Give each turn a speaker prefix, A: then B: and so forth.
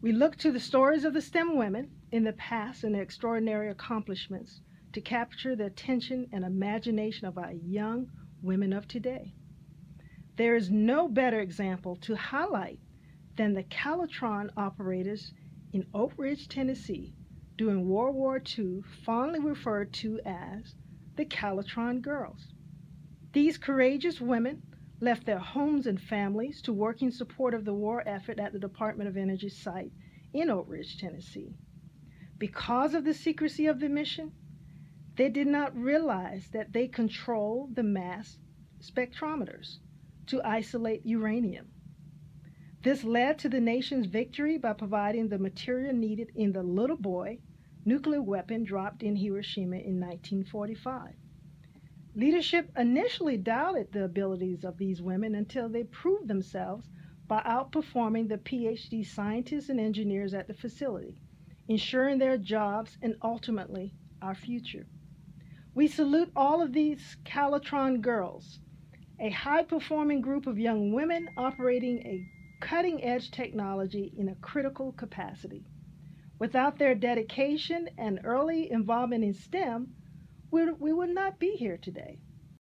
A: We look to the stories of the STEM women in the past and their extraordinary accomplishments to capture the attention and imagination of our young women of today. There is no better example to highlight than the Calutron operators in Oak Ridge, Tennessee during World War II, fondly referred to as the Calutron Girls. These courageous women left their homes and families to work in support of the war effort at the Department of Energy site in Oak Ridge, Tennessee. Because of the secrecy of the mission, they did not realize that they controlled the mass spectrometers to isolate uranium. This led to the nation's victory by providing the material needed in the little boy nuclear weapon dropped in Hiroshima in 1945. Leadership initially doubted the abilities of these women until they proved themselves by outperforming the PhD scientists and engineers at the facility, ensuring their jobs and ultimately our future. We salute all of these Calutron girls, a high performing group of young women operating a cutting edge technology in a critical capacity. Without their dedication and early involvement in STEM, we, we would not be here today.